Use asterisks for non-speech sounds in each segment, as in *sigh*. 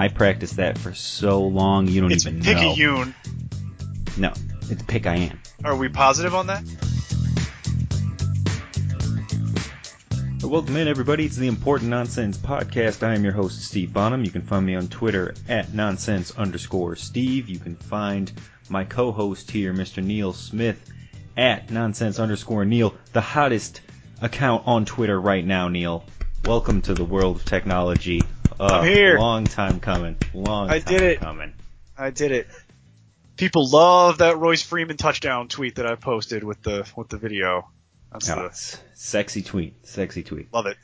I practiced that for so long, you don't It's even know. Picayune. No, it's pick I am. Are we positive on that? Welcome in, everybody. It's the Important Nonsense Podcast. I am your host, Steve Bonham. You can find me on Twitter at nonsense underscore Steve. You can find my co-host here, Mr. Neil Smith, at nonsense underscore Neil, the hottest account on Twitter right now, Neil. Welcome to the world of technology. Uh, I'm here. Long time coming. Long I time did it. coming. I did it. People love that Royce Freeman touchdown tweet that I posted with the with the video. That's the, sexy tweet. Sexy tweet. love it.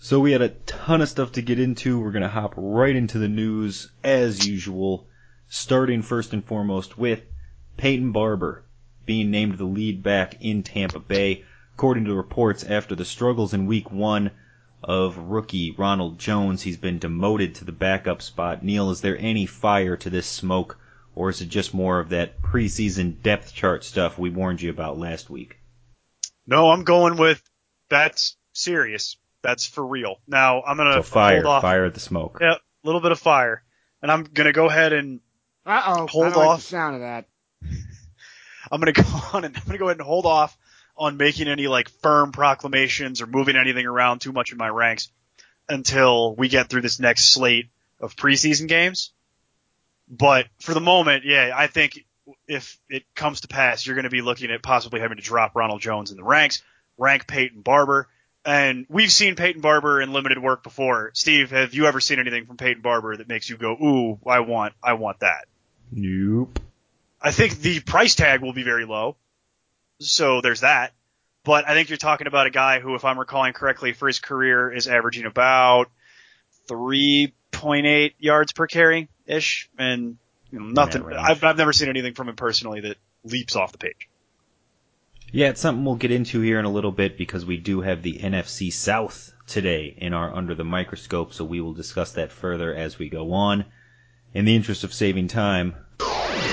So we had a ton of stuff to get into. We're going to hop right into the news as usual, starting first and foremost with Peyton Barber being named the lead back in Tampa Bay. According to reports after the struggles in week one of rookie Ronald Jones, he's been demoted to the backup spot. Neil, is there any fire to this smoke, or is it just more of that preseason depth chart stuff we warned you about last week? No, I'm going with that's serious. That's for real. Now I'm gonna So fire, hold off. fire at the smoke. Yeah, a little bit of fire, and I'm gonna go ahead and Uh oh. Hold I don't like off. the sound of that. *laughs* I'm gonna go *laughs* on and I'm gonna go ahead and hold off on making any like firm proclamations or moving anything around too much in my ranks until we get through this next slate of preseason games. But for the moment, yeah, I think if it comes to pass, you're going to be looking at possibly having to drop Ronald Jones in the ranks, rank Peyton Barber. And we've seen Peyton Barber in limited work before. Steve, have you ever seen anything from Peyton Barber that makes you go, "Ooh, I want, I want that"? Nope. I think the price tag will be very low. So there's that. But I think you're talking about a guy who, if I'm recalling correctly, for his career is averaging about 3.8 yards per carry ish. And you know, nothing. I've, I've never seen anything from him personally that leaps off the page. Yeah, it's something we'll get into here in a little bit because we do have the NFC South today in our Under the Microscope, so we will discuss that further as we go on. In the interest of saving time,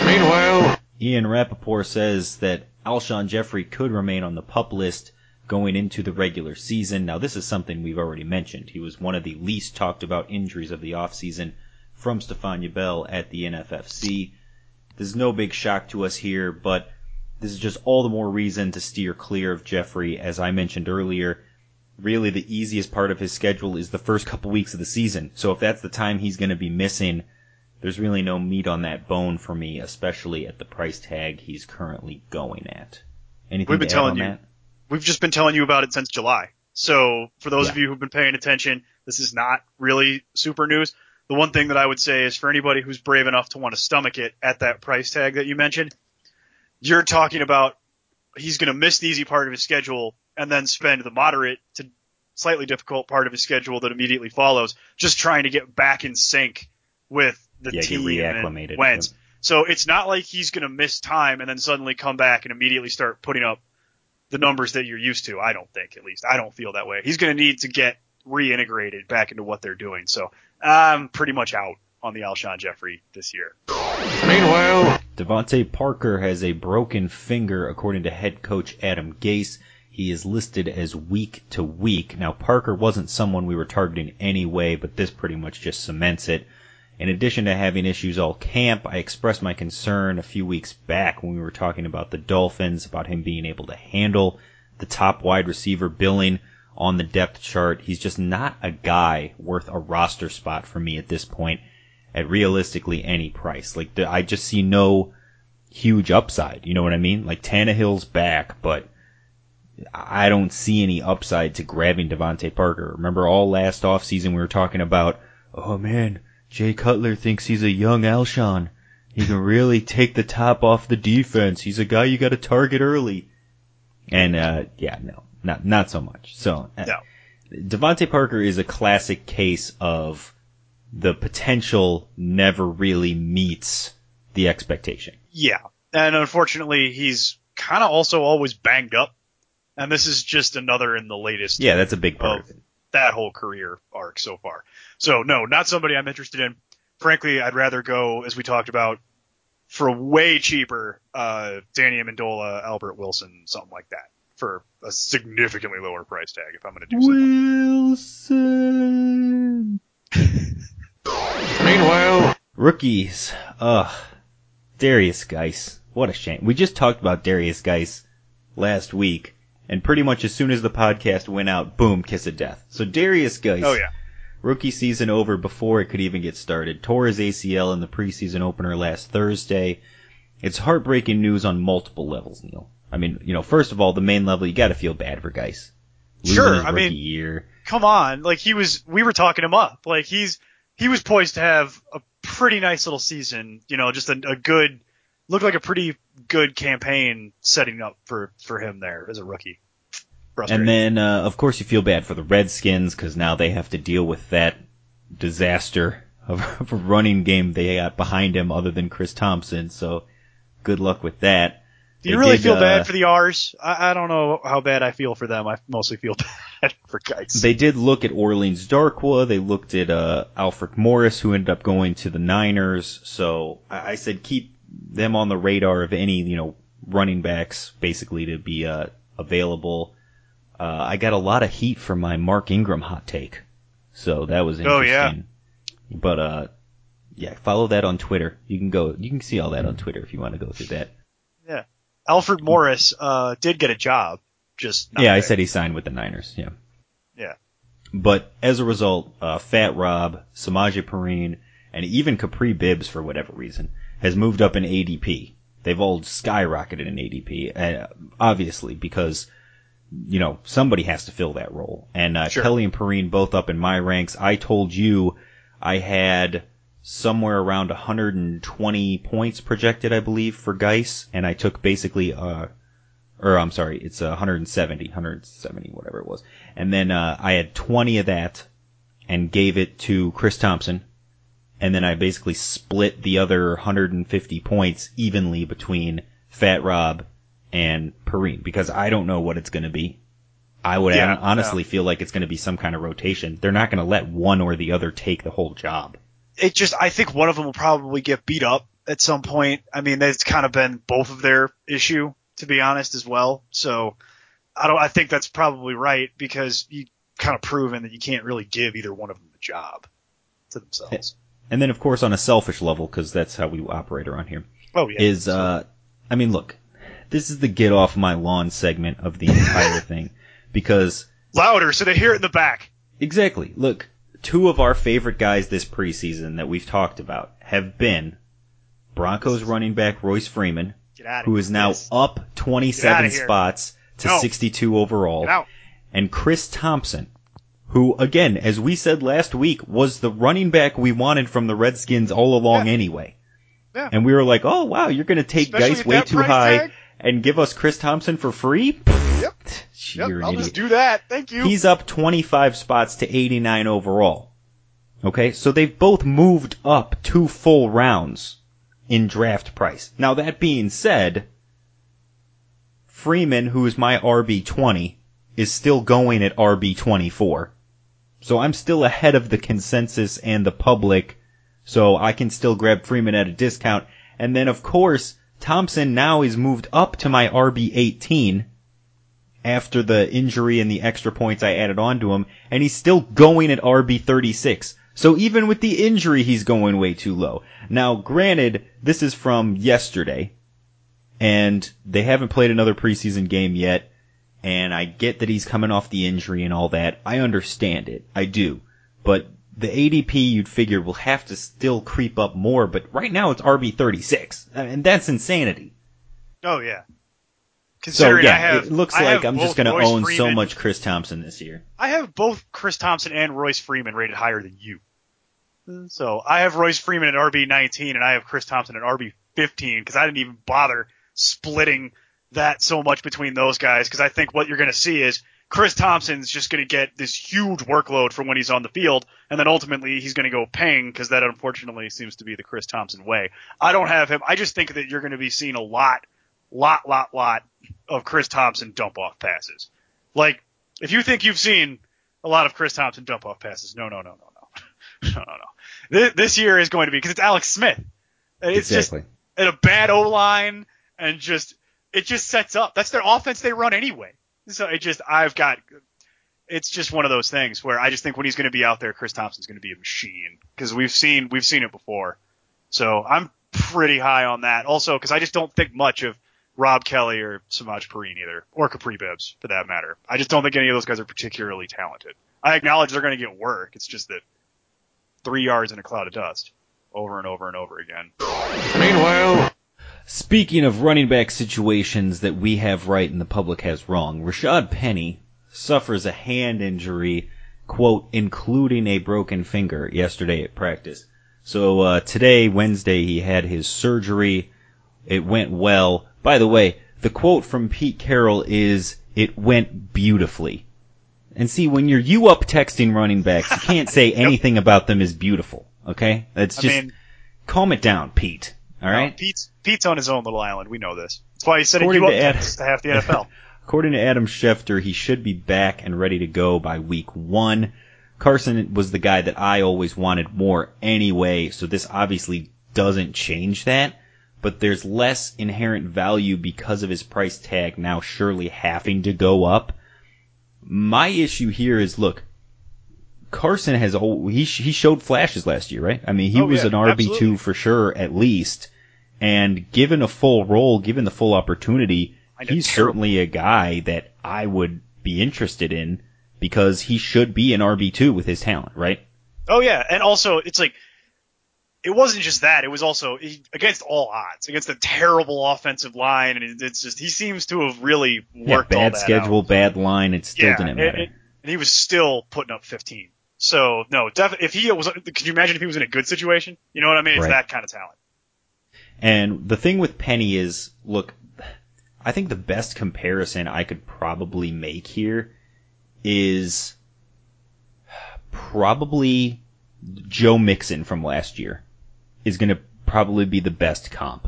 Meanwhile, Ian Rapoport says that Alshon Jeffery could remain on the pup list going into the regular season. Now, this is something we've already mentioned. He was one of the least talked about injuries of the offseason from Stephania Bell at the NFFC. There's no big shock to us here, but this is just all the more reason to steer clear of Jeffery. As I mentioned earlier, really the easiest part of his schedule is the first couple weeks of the season. So if that's the time he's going to be missing, there's really no meat on that bone for me, especially at the price tag he's currently going at. Anything We've been telling you. that? We've just been telling you about it since July. So for those Yeah. of you who've been paying attention, this is not really super news. The one thing that I would say is for anybody who's brave enough to want to stomach it at that price tag that you mentioned, you're talking about he's going to miss the easy part of his schedule and then spend the moderate to slightly difficult part of his schedule that immediately follows just trying to get back in sync with the Yeah, get team reacclimated. and Wentz. So it's not like he's going to miss time and then suddenly come back and immediately start putting up the numbers that you're used to. I don't think, at least. I don't feel that way. He's going to need to get reintegrated back into what they're doing. So I'm pretty much out on the Alshon Jeffery this year. meanwhile, DeVante Parker has a broken finger, according to head coach Adam Gase. He is listed as week to week. Now, Parker wasn't someone we were targeting anyway, but this pretty much just cements it. In addition to having issues all camp, I expressed my concern a few weeks back when we were talking about the Dolphins, about him being able to handle the top wide receiver billing on the depth chart. He's just not a guy worth a roster spot for me at this point at realistically any price. Like I just see no huge upside. You know what I mean? Like Tannehill's back, but I don't see any upside to grabbing DeVante Parker. Remember all last offseason we were talking about, oh man, Jay Cutler thinks he's a young Alshon. He can really take the top off the defense. He's a guy you got to target early. And uh, yeah, no, not not so much. So uh, No. DeVante Parker is a classic case of the potential never really meets the expectation. Yeah. And unfortunately, he's kind of also always banged up. And this is just another in the latest Yeah, that's a big part of of that whole career arc so far. So no, not somebody I'm interested in. Frankly, I'd rather go, as we talked about, for way cheaper, uh, Danny Amendola, Albert Wilson, something like that, for a significantly lower price tag if I'm going to do something. Wilson. *laughs* meanwhile, Rookies. Ugh. Derrius Guice. What a shame. We just talked about Derrius Guice last week, and pretty much as soon as the podcast went out, boom, kiss of death. So Derrius Guice. Oh yeah. Rookie season over before it could even get started. Tore his ACL in the preseason opener last Thursday. It's heartbreaking news on multiple levels, Neil. I mean, you know, first of all, the main level, you gotta feel bad for Guice. Losing Sure, I mean- year. Come on, like he was. We were talking him up. Like he's he was poised to have a pretty nice little season. You know, just a, a good, looked like a pretty good campaign setting up for for him there as a rookie. And then, uh, of course, you feel bad for the Redskins because now they have to deal with that disaster of, *laughs* of a running game they got behind him other than Chris Thompson. So good luck with that. Do you They really did, feel uh, bad for the R's? I, I don't know how bad I feel for them. I mostly feel *laughs* bad for Guice. They did look at Orleans Darkwa. They looked at uh, Alfred Morris, who ended up going to the Niners. So I, I said keep them on the radar of any you know running backs, basically to be uh, available. Uh, I got a lot of heat from my Mark Ingram hot take, so that was interesting. Oh, yeah. But uh, yeah, follow that on Twitter. You can go. You can see all that on Twitter if you want to go through that. yeah. Alfred Morris uh, did get a job. Just not yeah, I said he signed with the Niners. Yeah. Yeah. But as a result, uh, Fat Rob, Samaje Perine, and even Kapri Bibbs, for whatever reason, has moved up in ADP. They've all skyrocketed in ADP, uh, obviously, because, you know, somebody has to fill that role. And uh, Sure. Kelley and Perine both up in my ranks. I told you I had somewhere around 120 points projected, I believe, for Guice, and I took basically, uh, or I'm sorry, it's uh, 170, 170, whatever it was. And then uh, I had 20 of that and gave it to Chris Thompson. And then I basically split the other 150 points evenly between Fat Rob and Perine because I don't know what it's going to be. I would Yeah, honestly feel like it's going to be some kind of rotation. They're not going to let one or the other take the whole job. it just I think one of them will probably get beat up at some point. I mean, that's kind of been both of their issue, to be honest, as well. So I don't. I think that's probably right because you kind of proven that you can't really give either one of them the job to themselves. And then, of course, on a selfish level, because that's how we operate around here, Oh yeah. is uh, I mean, look, this is the get off my lawn segment of the entire *laughs* thing because louder so they hear it in the back? Exactly. Look, two of our favorite guys this preseason that we've talked about have been Broncos running back Royce Freeman, Get out of who is now Yes. up 27 spots to No. 62 overall, and Chris Thompson, who, again, as we said last week, was the running back we wanted from the Redskins all along Yeah. anyway. Yeah. And we were like, oh wow, you're going to take Especially Guice way too high tag? And give us Chris Thompson for free? Yep. Yep. I'll idiot. just do that. Thank you. He's up 25 spots to 89 overall. Okay, so they've both moved up two full rounds in draft price. Now that being said, Freeman, who is my RB20, is still going at RB24. So I'm still ahead of the consensus and the public, so I can still grab Freeman at a discount. And then of course, Thompson now is moved up to my RB18 after the injury and the extra points I added on to him, and he's still going at RB36. So even with the injury, he's going way too low. Now, granted, this is from yesterday, and they haven't played another preseason game yet, and I get that he's coming off the injury and all that. I understand it. I do. But the ADP you'd figure will have to still creep up more, but right now it's RB36, and that's insanity. oh yeah. So yeah, I have, it looks I like I'm just going to own so much Chris Thompson this year. I have both Chris Thompson and Royce Freeman rated higher than you. So I have Royce Freeman at RB 19 and I have Chris Thompson at RB 15 because I didn't even bother splitting that so much between those guys because I think what you're going to see is Chris Thompson's just going to get this huge workload from when he's on the field and then ultimately he's going to go paying because that unfortunately seems to be the Chris Thompson way. I don't have him. I just think that you're going to be seeing a lot, lot, lot, lot of Chris Thompson dump off passes. Like if you think you've seen a lot of Chris Thompson dump off passes, no, no, no, no, no, *laughs* no, no, no. This, this year is going to be because it's Alex Smith. It's exactly. just and a bad O line and just it just sets up. That's their offense they run anyway. So it just I've got it's just one of those things where I just think when he's going to be out there, Chris Thompson's going to be a machine because we've seen we've seen it before. So I'm pretty high on that. Also, because I just don't think much of Rob Kelley or Samaje Perine either, or Kapri Bibbs for that matter. I just don't think any of those guys are particularly talented. I acknowledge they're going to get work. It's just that three yards in a cloud of dust over and over and over again. Meanwhile, Speaking of running back situations that we have right and the public has wrong, Rashad Penny suffers a hand injury, quote, including a broken finger yesterday at practice. So uh, today, Wednesday, he had his surgery. It went well. By the way, the quote from Pete Carroll is, "It went beautifully." And see, when you're you up texting running backs, you can't say *laughs* anything about them is beautiful. Okay, that's I just mean, calm it down, Pete. All no. Pete's Pete's on his own little island. We know this. That's why he said According you to up to half the NFL. *laughs* *laughs* According to Adam Schefter, he should be back and ready to go by week one. Carson was the guy that I always wanted more anyway, so this obviously doesn't change that. But there's less inherent value because of his price tag now surely having to go up. My issue here is look, Carson has al- he he showed flashes last year, right? I mean, he Oh, was yeah, an RB two for sure at least, and given a full role, given the full opportunity, he's certainly a guy that I would be interested in because he should be an RB two with his talent, right? Oh yeah, and also it's like it wasn't just that; it was also he, against all odds, against a terrible offensive line, and it's just he seems to have really Yeah, worked all bad schedule, out. bad line. It still yeah, didn't it- matter. it- and he was still putting up 15. So no, def- if he was, could you imagine if he was in a good situation? You know what I mean? It's Right. that kind of talent. And the thing with Penny is, look, I think the best comparison I could probably make here is probably Joe Mixon from last year is going to probably be the best comp.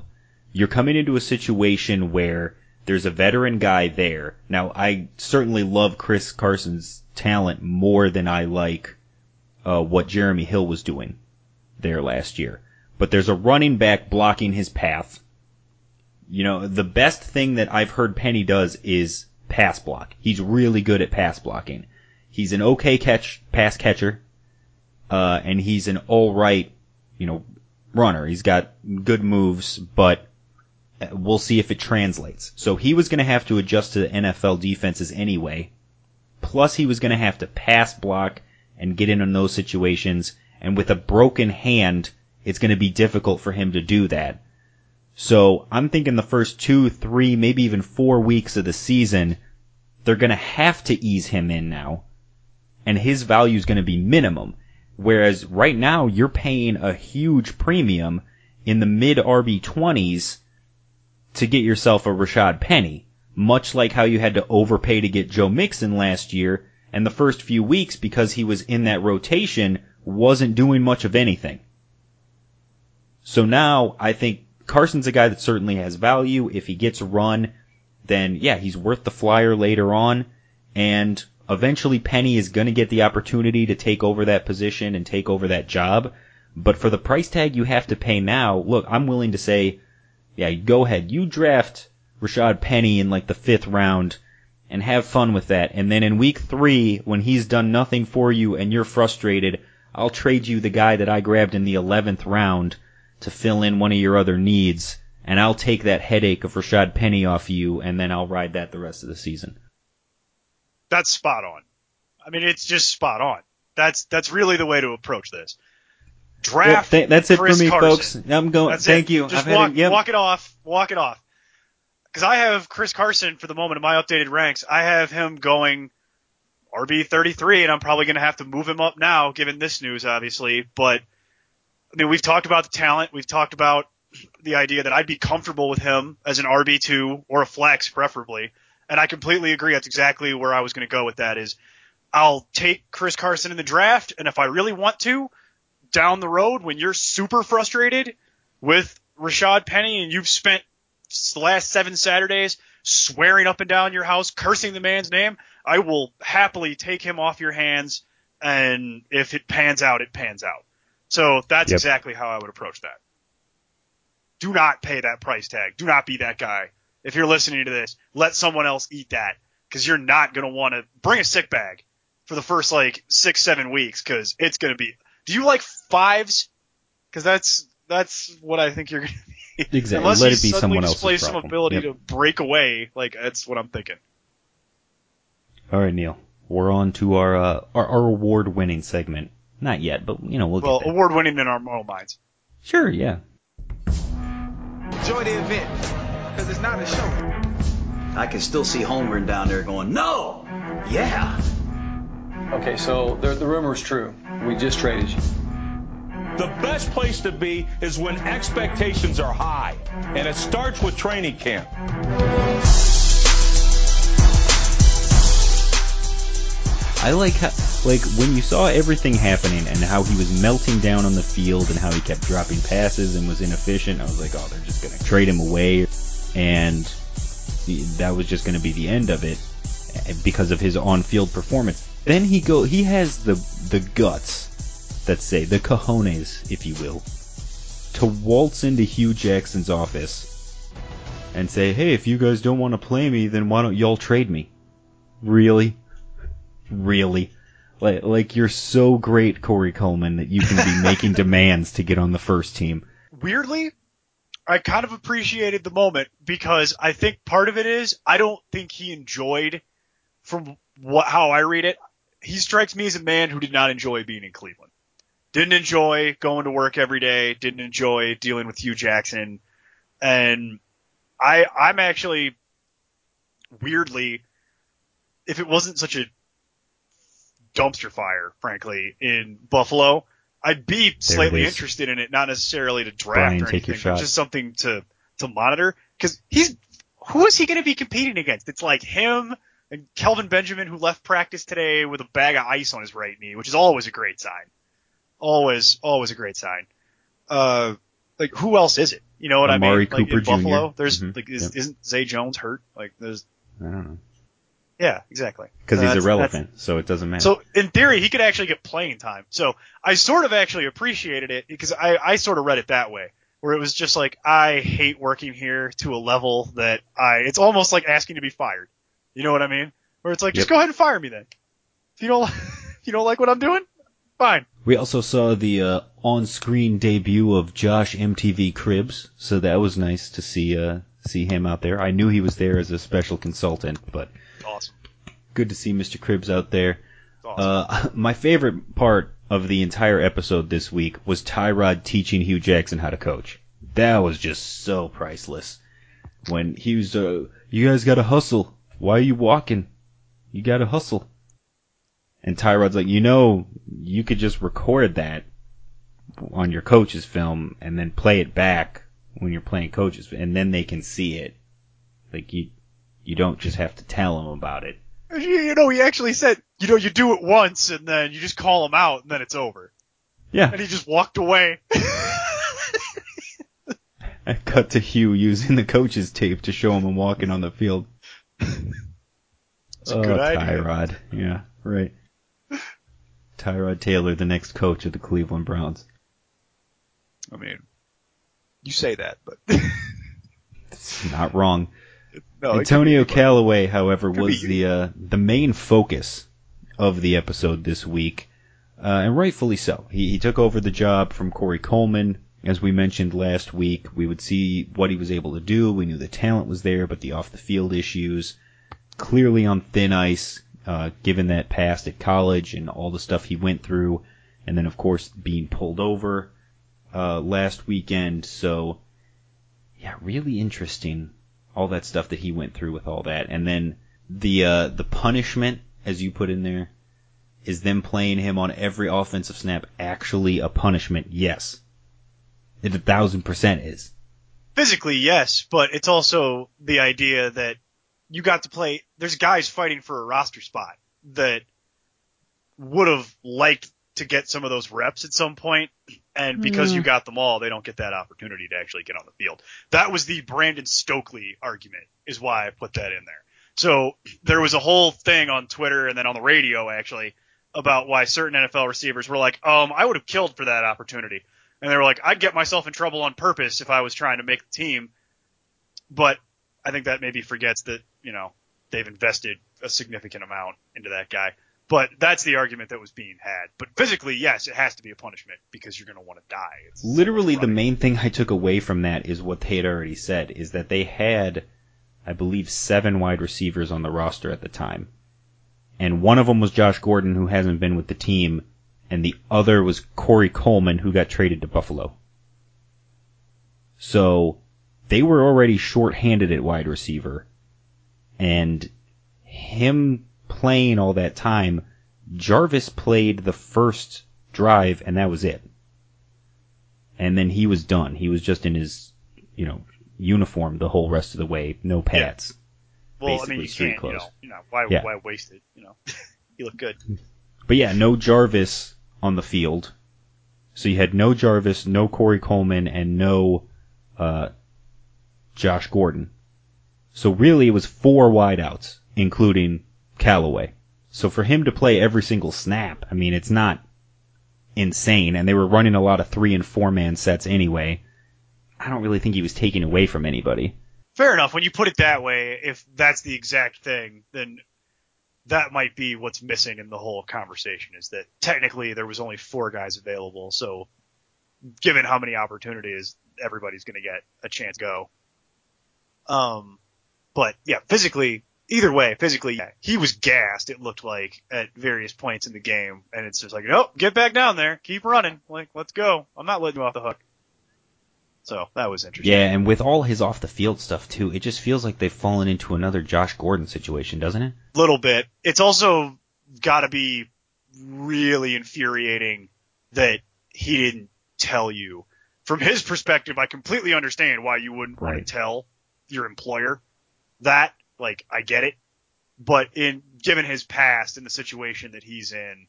You're coming into a situation where there's a veteran guy there. Now, I certainly love Chris Carson's talent more than I like uh, what Jeremy Hill was doing there last year. But there's a running back blocking his path. You know, the best thing that I've heard Penny does is pass block. He's really good at pass blocking. He's an okay catch pass catcher, uh, and he's an all right, you know, runner. He's got good moves, but uh, we'll see if it translates. So he was going to have to adjust to the NFL defenses anyway. Plus, he was going to have to pass block and get in on those situations. And with a broken hand, it's going to be difficult for him to do that. So I'm thinking the first two, three, maybe even four weeks of the season, they're going to have to ease him in now. And his value is going to be minimum. Whereas right now, you're paying a huge premium in the mid RB20s to get yourself a Rashad Penny. Much like how you had to overpay to get Joe Mixon last year, and the first few weeks, because he was in that rotation, wasn't doing much of anything. So now I think Carson's a guy that certainly has value. If he gets a run, then yeah, he's worth the flyer later on. And eventually Penny is going to get the opportunity to take over that position and take over that job. But for the price tag you have to pay now, look, I'm willing to say, yeah, go ahead. You draft Rashad Penny in like the fifth round and have fun with that. And then in week three, when he's done nothing for you and you're frustrated, I'll trade you the guy that I grabbed in the 11th round to fill in one of your other needs, and I'll take that headache of Rashad Penny off you, and then I'll ride that the rest of the season. That's spot on. I mean, it's just spot on. That's that's really the way to approach this. Well, Draft. th- that's it Chris for me, Carson. folks. I'm going. That's thank it. you. Just I've walk, a, yep. walk it off. Walk it off. Because I have Chris Carson for the moment in my updated ranks. I have him going RB 33, and I'm probably going to have to move him up now, given this news, obviously. But I mean, we've talked about the talent. We've talked about the idea that I'd be comfortable with him as an RB two or a flex, preferably. And I completely agree. That's exactly where I was going to go with that. Is I'll take Chris Carson in the draft, and if I really want to, down the road when you're super frustrated with Rashad Penny and you've spent the last seven Saturdays swearing up and down your house, cursing the man's name, I will happily take him off your hands. And if it pans out, it pans out. So that's Yep. exactly how I would approach that. Do not pay that price tag. Do not be that guy. If you're listening to this, let someone else eat that because you're not going to want to bring a sick bag for the first like six, seven weeks because it's going to be. Do you like fives? Because that's that's what I think you're going to be. *laughs* Exactly. Unless Let he it be suddenly someone else's displays some ability Yep. to break away, like that's what I'm thinking. All right, Neil. We're on to our uh, our, our award-winning segment. Not yet, but you know we'll Well, get there. award winning in our own minds. Sure, yeah. Enjoy the event, because it's not a show. I can still see Holmgren down there going, no, yeah. Okay, so the, the is true. We just traded you. The best place to be is when expectations are high, and it starts with training camp. I like how, like when you saw everything happening and how he was melting down on the field and how he kept dropping passes and was inefficient. I was like, oh, they're just gonna trade him away, and that was just gonna be the end of it eh, because of his on-field performance. Then he go, he has the the guts, let's say the cojones, if you will, to waltz into Hue Jackson's office and say, hey, if you guys don't want to play me, then why don't y'all trade me? Really? Really? Like, like you're so great, Corey Coleman, that you can be *laughs* making demands to get on the first team. Weirdly, I kind of appreciated the moment because I think part of it is I don't think he enjoyed, from what how I read it, he strikes me as a man who did not enjoy being in Cleveland. Didn't enjoy going to work every day. Didn't enjoy dealing with Hue Jackson, and I I'm actually weirdly, if it wasn't such a dumpster fire, frankly, in Buffalo, I'd be slightly interested in it, not necessarily to draft Brian, or anything, just something to to monitor. Because he's who is he going to be competing against? It's like him and Kelvin Benjamin, who left practice today with a bag of ice on his right knee, which is always a great sign. Always, always a great sign. Uh, like who else is it? You know what Amari I mean? Like Cooper in Buffalo, Jr.. there's Mhm. like is, Yep. isn't Zay Jones hurt? Like there's I don't know. yeah, exactly. Because So he's irrelevant, so it doesn't matter. so in theory, he could actually get playing time. So I sort of actually appreciated it because I, I sort of read it that way, where it was just like I hate working here to a level that I it's almost like asking to be fired. You know what I mean? Where it's like just go ahead and fire me then. If you don't *laughs* if you don't like what I'm doing, fine. We also saw the uh, on-screen debut of Josh MTV Cribs, so that was nice to see uh, see him out there. I knew he was there as a special consultant, but Awesome. good to see Mr. Cribbs out there. Awesome. Uh, *laughs* my favorite part of the entire episode this week was Tyrod teaching Hue Jackson how to coach. That was just so priceless. When he was, uh, you guys gotta hustle. Why are you walking? You gotta hustle. And Tyrod's like, you know, you could just record that on your coach's film and then play it back when you're playing coaches, and then they can see it. Like you, you don't just have to tell them about it. You, know, he actually said, you know, you do it once and then you just call them out and then it's over. Yeah. And he just walked away. *laughs* I cut to Hue using the coach's tape to show him him walking on the field. It's a oh, good idea. Tyrod. Yeah, right. Tyrod Taylor, the next coach of the Cleveland Browns. I mean, you say that, but *laughs* It's not wrong. no, Antonio could be, but- Callaway, however, was the uh, the main focus of the episode this week, uh, and rightfully so. He, he took over the job from Corey Coleman. As we mentioned last week, we would see what he was able to do. We knew the talent was there, but the off the field issues clearly on thin ice, uh, given that past at college and all the stuff he went through, and then of course being pulled over uh, last weekend. So, yeah, really interesting all that stuff that he went through with all that, and then the uh, the punishment, as you put in there, is them playing him on every offensive snap actually a punishment? Yes, it a thousand percent is. physically, yes, but it's also the idea that you got to play. There's guys fighting for a roster spot that would have liked to get some of those reps at some point, and because you got them all, they don't get that opportunity to actually get on the field. That was the Brandon Stokley argument, is why I put that in there. So there was a whole thing on Twitter and then on the radio actually about why certain NFL receivers were like, um, I would have killed for that opportunity. And they were like, I'd get myself in trouble on purpose if I was trying to make the team. But I think that maybe forgets that, you know, they've invested a significant amount into that guy. But that's the argument that was being had. But physically, yes, it has to be a punishment because you're going to want to die. It's Literally, the main thing I took away from that is what they had already said, is that they had, I believe, seven wide receivers on the roster at the time. And one of them was Josh Gordon, who hasn't been with the team, and the other was Corey Coleman, who got traded to Buffalo. So, they were already short-handed at wide receiver, and him playing all that time, Jarvis played the first drive, and that was it and then he was done. He was just in his, you know, uniform the whole rest of the way, no pads. Well, I mean, you street can't, you clothes. know, you know, why, Yeah. why waste it? You know, *laughs* you look good. But yeah, no Jarvis on the field. So you had no Jarvis, no Corey Coleman, and no uh, Josh Gordon. So really, it was four wideouts, including Callaway. So for him to play every single snap, I mean, it's not insane. And they were running a lot of three and four man sets anyway. I don't really think he was taking away from anybody. Fair enough. When you put it that way, if that's the exact thing, then that might be what's missing in the whole conversation is that technically there was only four guys available. So given how many opportunities, everybody's going to get a chance to go. Um, but yeah, physically, either way, physically, yeah, he was gassed. It looked like at various points in the game, and it's just like, nope, get back down there, keep running, like let's go. I'm not letting you off the hook. So that was interesting. Yeah, and with all his off the field stuff too, it just feels like they've fallen into another Josh Gordon situation, doesn't it? little bit. It's also got to be really infuriating that he didn't tell you. From his perspective, I completely understand why you wouldn't want to tell your employer that. Like, I get it. But in given his past and the situation that he's in,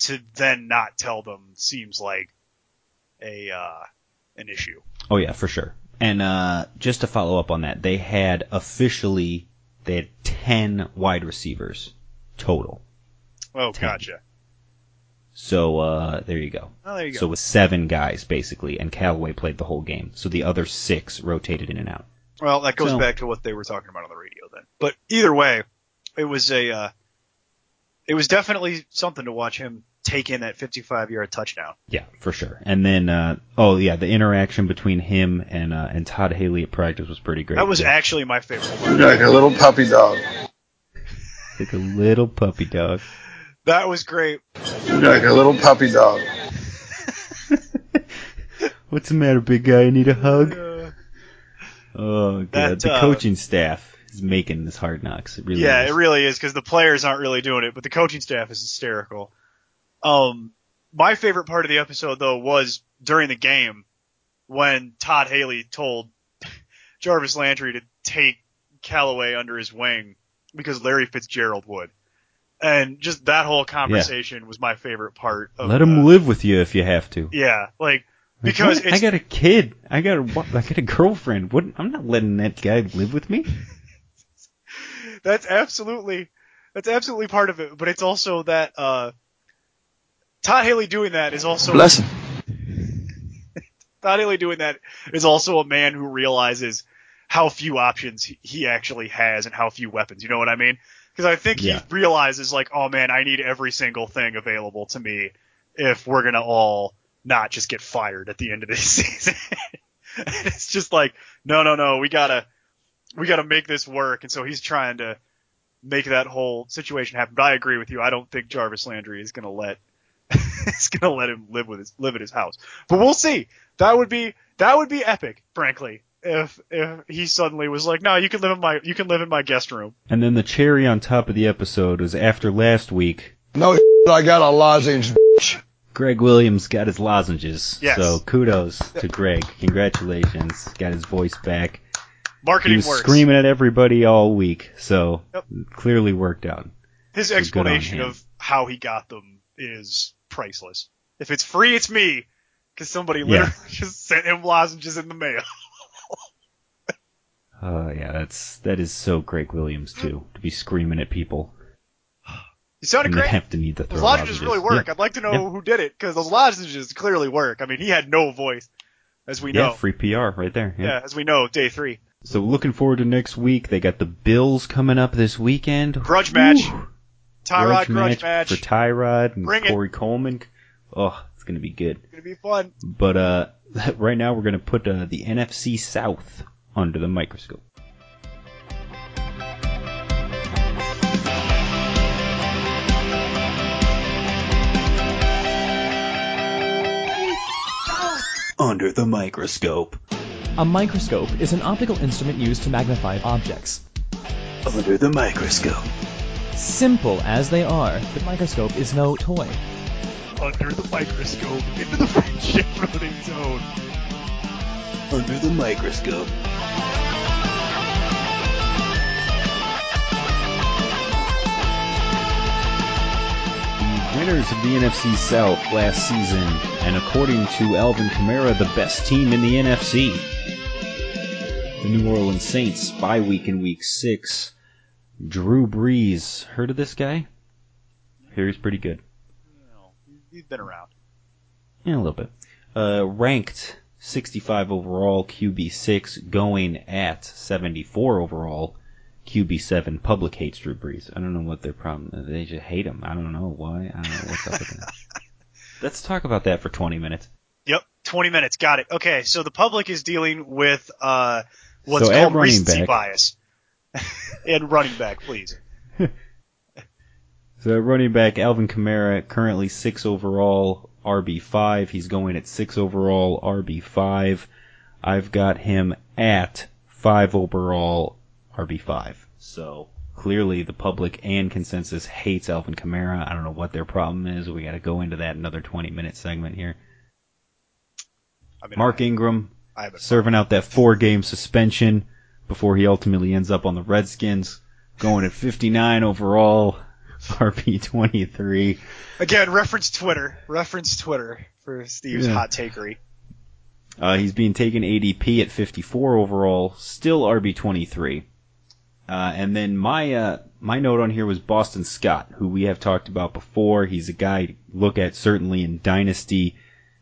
to then not tell them seems like a uh, an issue. Oh yeah, for sure. And uh, just to follow up on that, they had officially they had ten wide receivers total. Oh, gotcha. So uh, there you go. Oh, there you go. So with seven guys basically, and Callaway played the whole game. So the other six rotated in and out. Well, that goes So- back to what they were talking about on the radio then. But either way, it was a, uh, it was definitely something to watch him take in that 55 yard touchdown. Yeah, for sure. And then uh, oh yeah, the interaction between him and uh, and Todd Haley at practice was pretty great. That was too. actually my favorite part. Like a little puppy dog. like a little puppy dog. That was great. Like a little puppy dog. *laughs* What's the matter, big guy? You need a hug? Oh god, That, the uh, coaching staff is making this hard knocks. It really yeah, is. it really is because the players aren't really doing it, but the coaching staff is hysterical. Um, my favorite part of the episode though was during the game when Todd Haley told *laughs* Jarvis Landry to take Callaway under his wing because Larry Fitzgerald would. And just that whole conversation was my favorite part of Let him uh, live with you if you have to. Yeah, Like, because it's I got a kid. I got a wa- I got a girlfriend. What? I'm not letting that guy live with me. *laughs* that's absolutely that's absolutely part of it, but it's also that uh Todd Haley doing that is also Bless him. *laughs* Todd Haley doing that is also a man who realizes how few options he- he actually has and how few weapons. You know what I mean? Because I think Yeah. he realizes like, oh man, I need every single thing available to me if we're gonna all not just get fired at the end of this *laughs* season. it's just like, no, no, no, we gotta, we gotta make this work. And so he's trying to make that whole situation happen. But I agree with you. I don't think Jarvis Landry is gonna let, *laughs* is gonna let him live with his, live at his house. But we'll see. That would be, that would be epic, frankly. If, if he suddenly was like, no, you can live in my, you can live in my guest room. And then the cherry on top of the episode was after last week, No, *laughs* I got a lozenge. Gregg Williams got his lozenges. Yes. So kudos to Gregg. Congratulations. Got his voice back. Marketing He was works. screaming at everybody all week. So Yep. clearly worked out. His So explanation of how he got them is priceless. If it's free, it's me. Because somebody Yeah. *laughs* just sent him lozenges in the mail. Uh, *laughs* yeah, that's that is so Gregg Williams too to be screaming at people He sounded great. have to need throw Those lozenges really work. Yeah. I'd like to know Yeah. who did it because those lozenges clearly work. I mean, he had no voice, as we Yeah, know. free PR right there. Yeah. yeah, as we know, day three. So looking forward to next week. They got the Bills coming up this weekend. Grudge match. Tyrod grudge match. for Tyrod and Bring it. Corey Coleman. Oh, it's gonna be good. It's gonna be fun. But uh, *laughs* right now we're gonna put uh, the NFC South under the microscope. Under the microscope. A microscope is an optical instrument used to magnify objects. Under the microscope. Simple as they are, the microscope is no toy. Under the microscope, into the friendship *laughs* loading zone. Under the microscope. Winners of the NFC South last season, and according to Alvin Kamara, the best team in the NFC. The New Orleans Saints, bye week in week six. Drew Brees. Heard of this guy? Here he's pretty good. He's been around. Yeah, a little bit. Uh, ranked 65 overall, QB6, going at 74 overall, QB7. Public hates Drew Brees. I don't know what their problem is. They just hate him. I don't know why. I don't know what's up with that. *laughs* Let's talk about that for 20 minutes. Yep, 20 minutes. Got it. Okay, so the public is dealing with uh, what's So called recency back- bias. *laughs* and running back, please. *laughs* So running back Alvin Kamara, currently 6 overall, RB5. He's going at 6 overall, RB5. I've got him at 5 overall, RB5. So clearly the public and consensus hates Alvin Kamara. I don't know what their problem is. We got to go into that another 20 minute segment here. I mean, Mark Ingram I have a serving out that four game suspension before he ultimately ends up on the Redskins, going at 59 overall, RB23. Again, reference Twitter. Reference Twitter for Steve's Yeah. hot takery. Uh, he's being taken ADP at 54 overall, still RB23. Uh, and then my uh, my note on here was Boston Scott, who we have talked about before. He's a guy to look at certainly in Dynasty.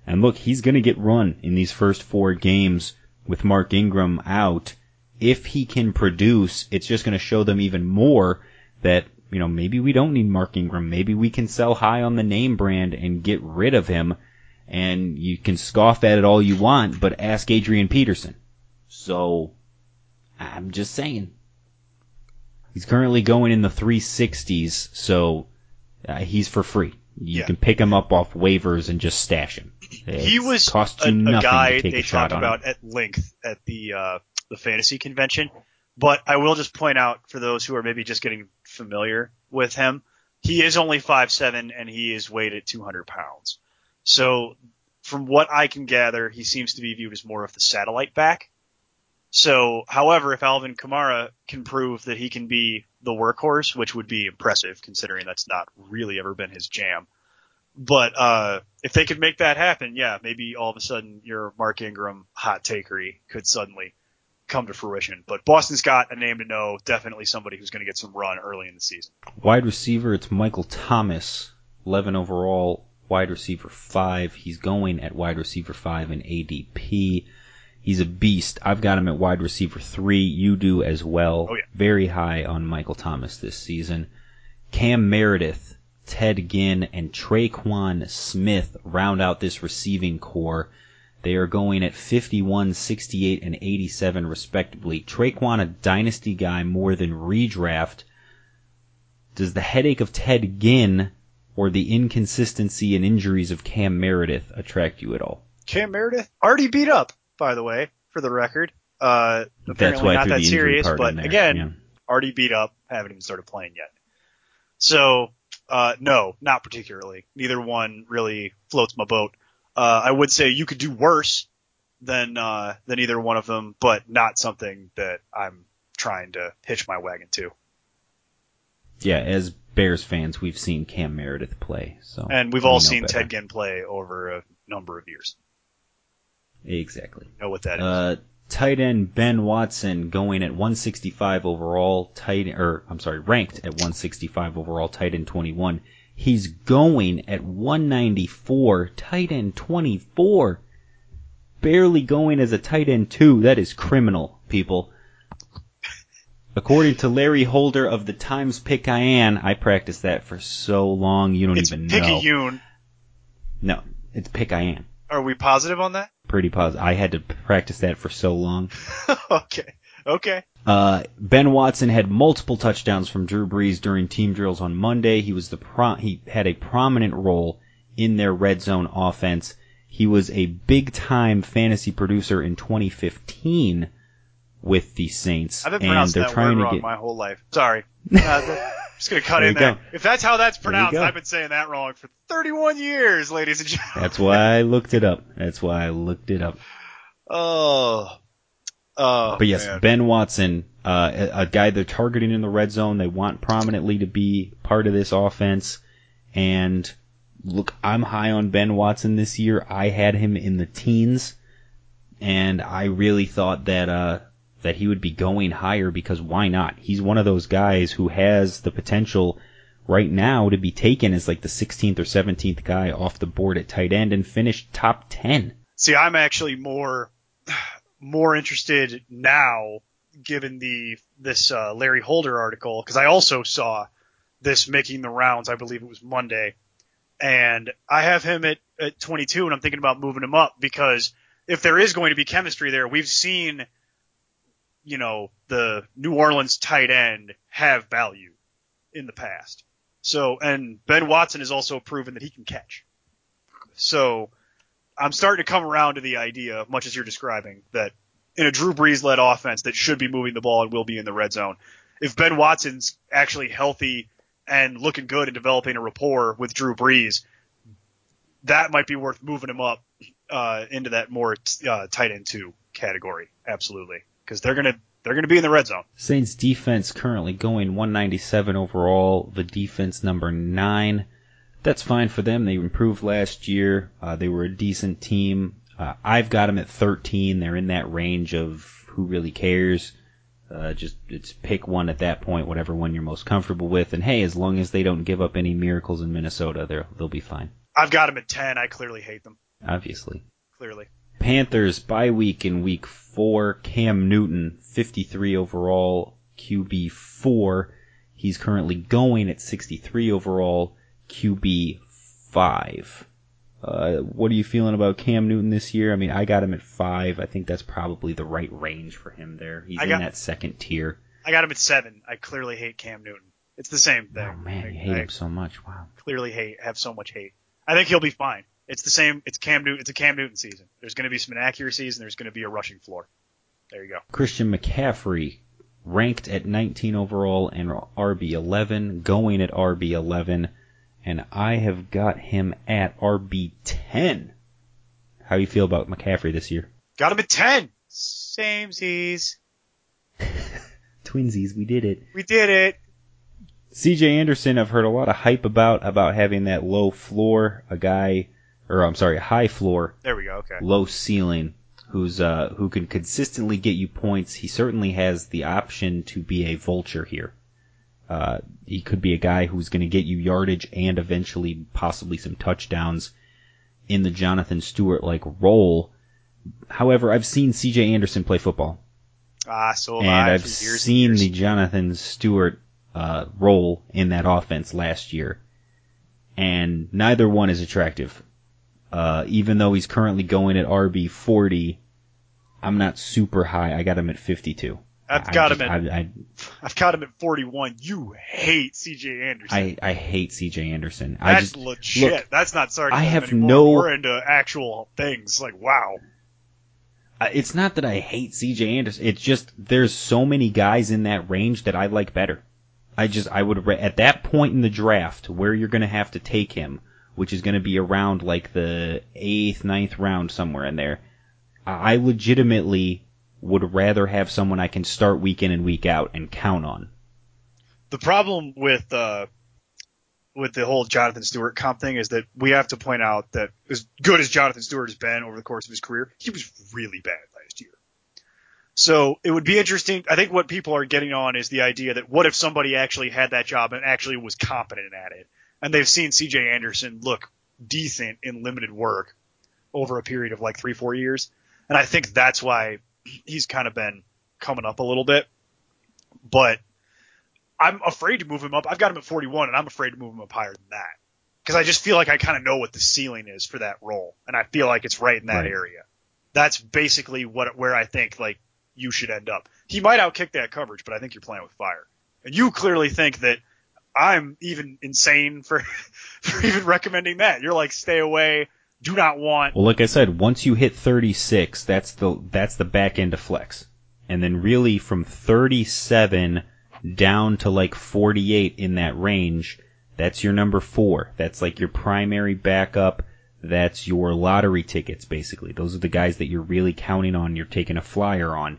And look, he's going to get run in these first four games with Mark Ingram out. If he can produce, it's just going to show them even more that, you know, maybe we don't need Mark Ingram. Maybe we can sell high on the name brand and get rid of him and you can scoff at it all you want, but ask Adrian Peterson. So, I'm just saying. He's currently going in the 360s, so uh, he's for free. You Yeah. can pick him up off waivers and just stash him. he was cost a, you a nothing guy to take they a talked about him. at length at the uh, the fantasy convention. But I will just point out for those who are maybe just getting familiar with him, he is only five seven and he is weighed at 200 pounds. So from what I can gather, he seems to be viewed as more of the satellite back. So, however, if Alvin Kamara can prove that he can be the workhorse, which would be impressive considering that's not really ever been his jam. But uh, if they could make that happen, yeah, maybe all of a sudden your Mark Ingram hot takery could suddenly come to fruition. But Boston Scott a name to know, definitely somebody who's going to get some run early in the season. Wide receiver, it's Michael Thomas, 11 overall, wide receiver 5. He's going at wide receiver 5 in ADP. He's a beast. I've got him at wide receiver 3. You do as well. Oh, yeah. Very high on Michael Thomas this season. Cam Meredith, Ted Ginn, and Tre'Quan Smith round out this receiving corps. They are going at 51, 68, and 87 respectively. Tre'Quan, a dynasty guy more than redraft. Does the headache of Ted Ginn or the inconsistency and injuries of Cam Meredith attract you at all? Cam Meredith already beat up, by the way, for the record. Uh, apparently not that serious, but there, again, yeah. already beat up, haven't even started playing yet. So, uh, no, not particularly. Neither one really floats my boat. Uh, I would say you could do worse than, uh, than either one of them, but not something that I'm trying to hitch my wagon to. Yeah, as Bears fans, we've seen Cam Meredith play. So And we've all seen better. Ted Ginn play over a number of years. Exactly. Know what that is. Uh, tight end Ben Watson going at 165 overall, tight or I'm sorry, ranked at 165 overall, tight end 21. He's going at 194, tight end 24. Barely going as a tight end two. That is criminal, people. According to Larry Holder of the Times Picayune, I practiced that for so long you don't It's even know. Picayune. No, it's Picayune. Are we positive on that? Pretty positive. I had to practice that for so long. *laughs* okay. Okay. Uh, ben Watson had multiple touchdowns from Drew Brees during team drills on Monday. He was the pro- he had a prominent role in their red zone offense. He was a big time fantasy producer in 2015 with the Saints, I've been and pronouncing they're that trying word to wrong get. my whole life. Sorry. *laughs* Uh, just gonna cut There in there. go. If that's how that's pronounced. I've been saying that wrong for 31 years, ladies and gentlemen. That's why I looked it up. That's why I looked it up. Oh. Oh. But yes, man. Ben Watson, uh, a, a guy they're targeting in the red zone. They want prominently to be part of this offense. And look, I'm high on Ben Watson this year. I had him in the teens, and I really thought that uh, that he would be going higher because why not? He's one of those guys who has the potential right now to be taken as like the 16th or 17th guy off the board at tight end and finish top 10. See, I'm actually more more interested now, given the this uh, Larry Holder article, because I also saw this making the rounds. I believe it was Monday, and I have him at, at 22, and I'm thinking about moving him up because if there is going to be chemistry there, we've seen, you know, the New Orleans tight end have value in the past. So, and Ben Watson has also proven that he can catch. So, I'm starting to come around to the idea, much as you're describing, that in a Drew Brees led offense that should be moving the ball and will be in the red zone, if Ben Watson's actually healthy and looking good and developing a rapport with Drew Brees, that might be worth moving him up uh, into that more uh, tight end two category. Absolutely, because they're gonna they're gonna be in the red zone. Saints defense currently going 197 overall, the defense number 9. That's fine for them. They improved last year. Uh, they were a decent team. Uh, I've got them at 13. They're in that range of who really cares. Uh, just it's pick one at that point, whatever one you're most comfortable with. And hey, as long as they don't give up any miracles in Minnesota, they're, they'll be fine. I've got them at ten. I clearly hate them. Obviously. Clearly. Panthers bye week in week four. Cam Newton, 53 overall, QB four. He's currently going at 63 overall, QB five. Uh, what are you feeling about Cam Newton this year? I mean, I got him at five. I think that's probably the right range for him there. He's I in got- that second tier. I got him at seven. I clearly hate Cam Newton. It's the same thing. Oh man, I- you hate I him so much. Wow. clearly hate have so much hate. I think he'll be fine. It's the same. It's Cam Newton. It's a Cam Newton season. There's going to be some inaccuracies and there's going to be a rushing floor. There you go. Christian McCaffrey, ranked at 19 overall and RB11, going at RB11, and I have got him at RB10. How you feel about McCaffrey this year? Got him at ten. Same Z's. *laughs* Twinsies, we did it. We did it. CJ Anderson, I've heard a lot of hype about about having that low floor, a guy, or I'm sorry, a high floor, There we go. Okay. low ceiling, who's uh who can consistently get you points. He certainly has the option to be a vulture here. Uh, he could be a guy who's going to get you yardage and eventually possibly some touchdowns in the Jonathan Stewart like role. However, I've seen CJ Anderson play football, Ah, so have and I I've years and seen the Jonathan Stewart uh, role in that offense last year, and neither one is attractive. Uh, even though he's currently going at RB forty, I'm not super high. I got him at fifty two. I've got him at I, I, I've got him at 41. You hate C.J. Anderson. I, I hate CJ Anderson. I That's just legit. look, That's not sarcasm I have anymore. no- We're into actual things. Like wow. It's not that I hate CJ Anderson. It's just there's so many guys in that range that I like better. I just I would at that point in the draft where you're going to have to take him, which is going to be around like the eighth, ninth round somewhere in there. I legitimately would rather have someone I can start week in and week out and count on. The problem with uh, with the whole Jonathan Stewart comp thing is that we have to point out that as good as Jonathan Stewart has been over the course of his career, he was really bad last year. So it would be interesting. I think what people are getting on is the idea that what if somebody actually had that job and actually was competent at it, and they've seen C.J. Anderson look decent in limited work over a period of like three, four years, and I think that's why he's kind of been coming up a little bit. but I'm afraid to move him up. I've got him at 41, and I'm afraid to move him up higher than that because I just feel like I kind of know what the ceiling is for that role, and I feel like it's right in that Right. area. That's basically what where I think like you should end up. He might outkick that coverage, but I think you're playing with fire, and you clearly think that I'm even insane for *laughs* for even recommending that. You're like, stay away, do not want. Well, like I said, once you hit 36, that's the that's the back end of flex, and then really from 37 down to like 48 in that range, that's your number four. That's like your primary backup. That's your lottery tickets, basically. Those are the guys that you're really counting on. You're taking a flyer on,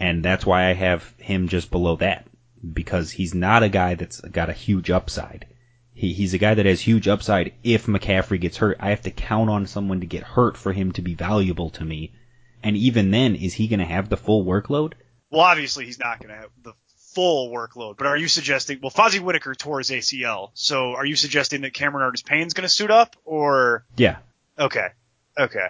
and that's why I have him just below that because he's not a guy that's got a huge upside. He, he's a guy that has huge upside if McCaffrey gets hurt. I have to count on someone to get hurt for him to be valuable to me. And even then, is he going to have the full workload? Well, obviously he's not going to have the full workload, but are you suggesting? Well, Fozzy Whittaker tore his ACL, so are you suggesting that Cameron Artis Payne's going to suit up, or Yeah. okay, okay,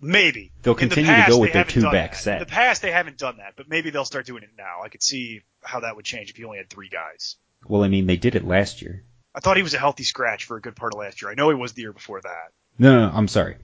maybe They'll In the continue to go with their two-back that. set. In the past, they haven't done that, but maybe they'll start doing it now. I could see how that would change if he only had three guys. Well, I mean, they did it last year. I thought he was a healthy scratch for a good part of last year. I know he was the year before that. No, no, no I'm sorry.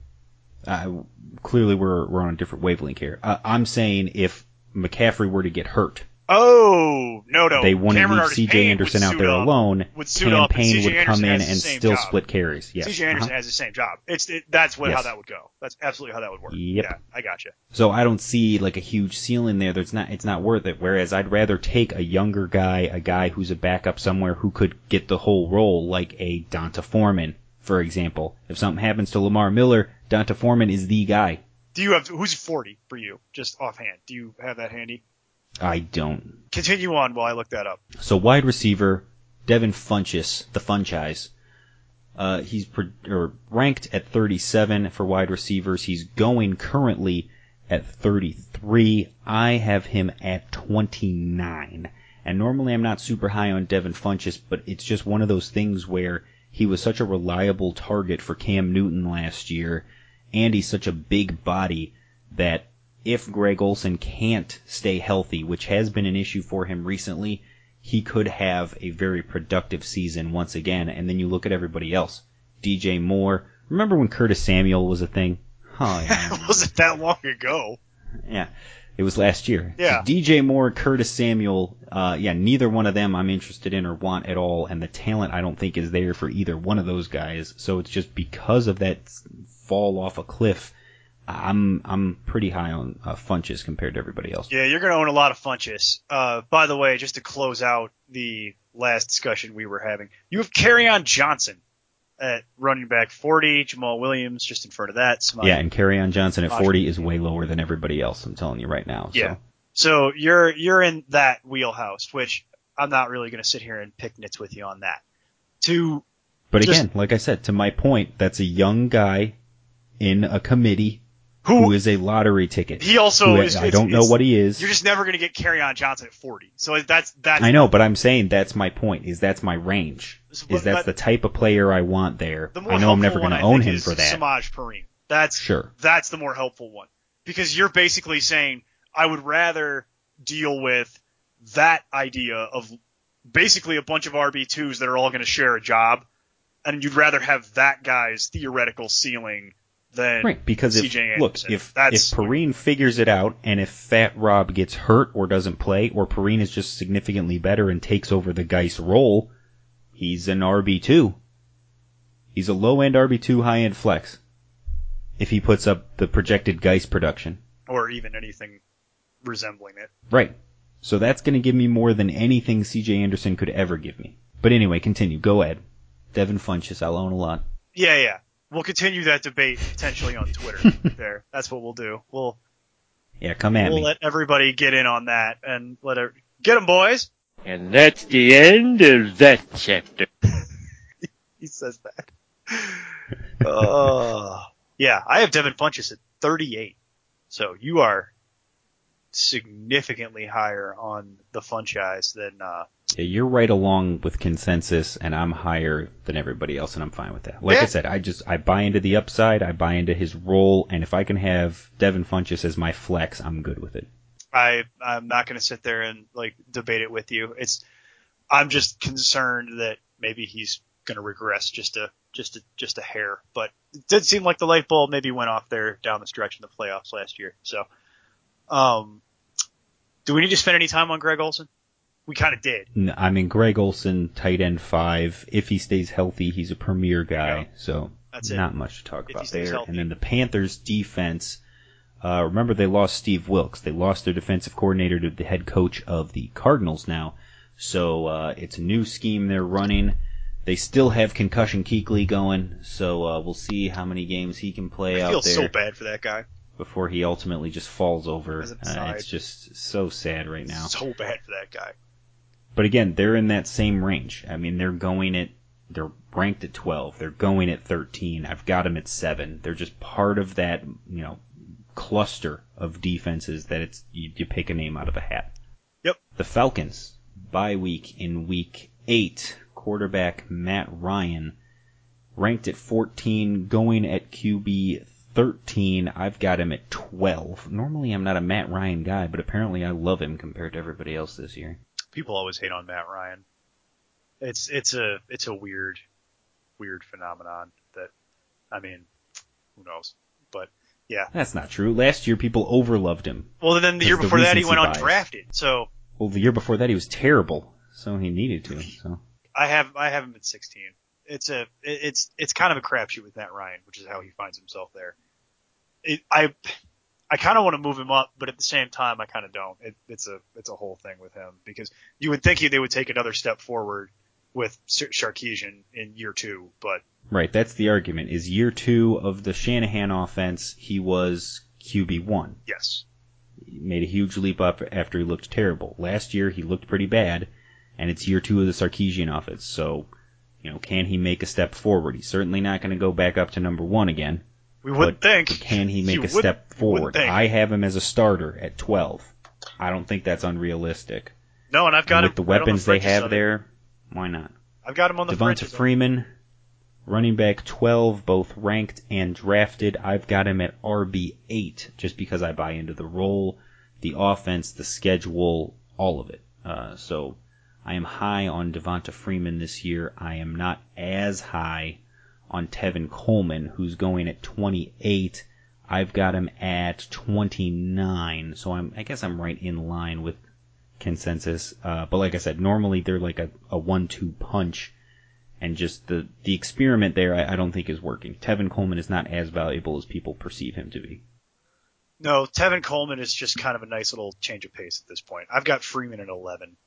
Uh, clearly, we're we're on a different wavelength here. Uh, I'm saying if McCaffrey were to get hurt, Oh no, no, they wouldn't Cameron leave C.J. Anderson out there up. alone. Would suit Cam up, and would come in and still job. split carries. Yes. CJ Anderson Uh-huh. has the same job. It's it, that's what how that would go. That's absolutely how that would work. Yep. Yeah, I got you. So I don't see like a huge ceiling there. That's not it's not worth it. Whereas I'd rather take a younger guy, a guy who's a backup somewhere who could get the whole role, like a D'Onta Foreman, for example. If something happens to Lamar Miller, D'Onta Foreman is the guy. Do you have who's 40 for you? Just offhand. Do you have that handy? I don't. Continue on while I look that up. So wide receiver, Devin Funchess, the Funchise. Uh, he's pro- or ranked at 37 for wide receivers. He's going currently at 33. I have him at 29. And normally I'm not super high on Devin Funchess, but it's just one of those things where he was such a reliable target for Cam Newton last year, and he's such a big body that if Greg Olsen can't stay healthy, which has been an issue for him recently, he could have a very productive season once again. And then you look at everybody else. DJ Moore. Remember when Curtis Samuel was a thing? Oh, *laughs* yeah. Wasn't that long ago? yeah. It was last year. Yeah. DJ Moore, Curtis Samuel, uh, yeah, neither one of them I'm interested in or want at all, and the talent I don't think is there for either one of those guys. So it's just because of that fall off a cliff. I'm I'm pretty high on uh, Funchess compared to everybody else. Yeah, you're going to own a lot of Funchess. Uh, by the way, just to close out the last discussion we were having, you have on Johnson at running back 40, Jamaal Williams just in front of that. Samaj- Yeah, and on Johnson at 40 is way lower than everybody else. I'm telling you right now. So. Yeah. So you're you're in that wheelhouse, which I'm not really going to sit here and pick nits with you on that. To But Just- again, like I said, to my point, that's a young guy in a committee who, who is a lottery ticket. he also who is. I don't know what he is. You're just never going to get carry on Johnson at 40. So that's that's I know, but I'm saying that's my point. Is that's my range. But- Is that's but- the type of player I want there. the more I know I'm never going to own him for that. Samaje Perine. That's Sure. that's the more helpful one because you're basically saying I would rather deal with that idea of basically a bunch of RB2s that are all going to share a job, and you'd rather have that guy's theoretical ceiling than Right, because if CJ look, if That's- if Perine figures it out, and if Fat Rob gets hurt or doesn't play, or Perine is just significantly better and takes over the Guice role, he's an RB two. He's a low end RB two, high end flex. If he puts up the projected Guice production, or even anything resembling it. right? So that's going to give me more than anything C.J. Anderson could ever give me. But anyway, continue. Go ahead. Devin Funchess, I'll own a lot. Yeah, yeah. We'll continue that debate potentially on Twitter. *laughs* there, that's what we'll do. We'll Yeah, come at we'll me. let everybody get in on that and let it get them, boys. And that's the end of that chapter. *laughs* he says that. *laughs* uh, yeah, I have Devin Funchess at 38. So you are significantly higher on the Funchise than, uh, Yeah, you're right along with consensus, and I'm higher than everybody else, and I'm fine with that. Like Yeah. I said, I just I buy into the upside, I buy into his role, and if I can have Devin Funchess as my flex, I'm good with it. I I'm not going to sit there and like debate it with you. It's I'm just concerned that maybe he's going to regress just a just a just a hair. But it did seem like the light bulb maybe went off there down the stretch in the playoffs last year. So, um, do we need to spend any time on Greg Olsen? We kind of did. I mean, Greg Olsen, tight end five. If he stays healthy, he's a premier guy. So That's it. not much to talk If about there. healthy. And then the Panthers defense. Uh, remember they lost Steve Wilks. They lost their defensive coordinator to the head coach of the Cardinals now. So uh, it's a new scheme they're running. They still have concussion Kuechly going, so uh, we'll see how many games he can play I out feel there so bad for that guy. Before he ultimately just falls over. Uh, it's just so sad right now. So bad for that guy. But again, they're in that same range. I mean, they're going at they're ranked at 12. They're going at 13. I've got them at 7. They're just part of that, you know, cluster of defenses that it's you, you pick a name out of a hat. Yep. The Falcons bye week in week 8. Quarterback Matt Ryan ranked at 14, going at QB 13. I've got him at 12. Normally I'm not a Matt Ryan guy, but apparently I love him compared to everybody else this year. People always hate on Matt Ryan. It's it's a it's a weird weird phenomenon that I mean, who knows? But yeah. That's not true. Last year, people overloved him. Well, then the year Because the before that he went undrafted. So Well, the year before that, he was terrible, so he needed to. So I have I have him at 16. It's a it's it's kind of a crapshoot with Matt Ryan, which is how he finds himself there. It, I I kind of want to move him up, but at the same time, I kind of don't. It, it's a it's a whole thing with him because you would think he, they would take another step forward with Sar- Sarkisian in year two, but right, that's the argument. Is year two of the Shanahan offense, he was QB one. yes, He made a huge leap up after he looked terrible. Last year, he looked pretty bad, and it's year two of the Sarkisian offense. So, you know, can he make a step forward? He's certainly not going to go back up to number one again. we would But think. Can he make You a would- step forward? I have him as a starter at 12. I don't think that's unrealistic. no, and I've got And him with the right on weapons they have there, why not? I've got him on the Devonta of. Freeman, running back 12, both ranked and drafted. I've got him at RB8 just because I buy into the role, the offense, the schedule, all of it. Uh, so I am high on Devonta Freeman this year. I am not as high on Tevin Coleman, who's going at 28. I've got him at 29, so I'm, I guess I'm right in line with consensus. Uh, but like I said, normally they're like a, a one-two punch, and just the the experiment there, I, I don't think is working. Tevin Coleman is not as valuable as people perceive him to be. No, Tevin Coleman is just kind of a nice little change of pace at this point. I've got Freeman at 11,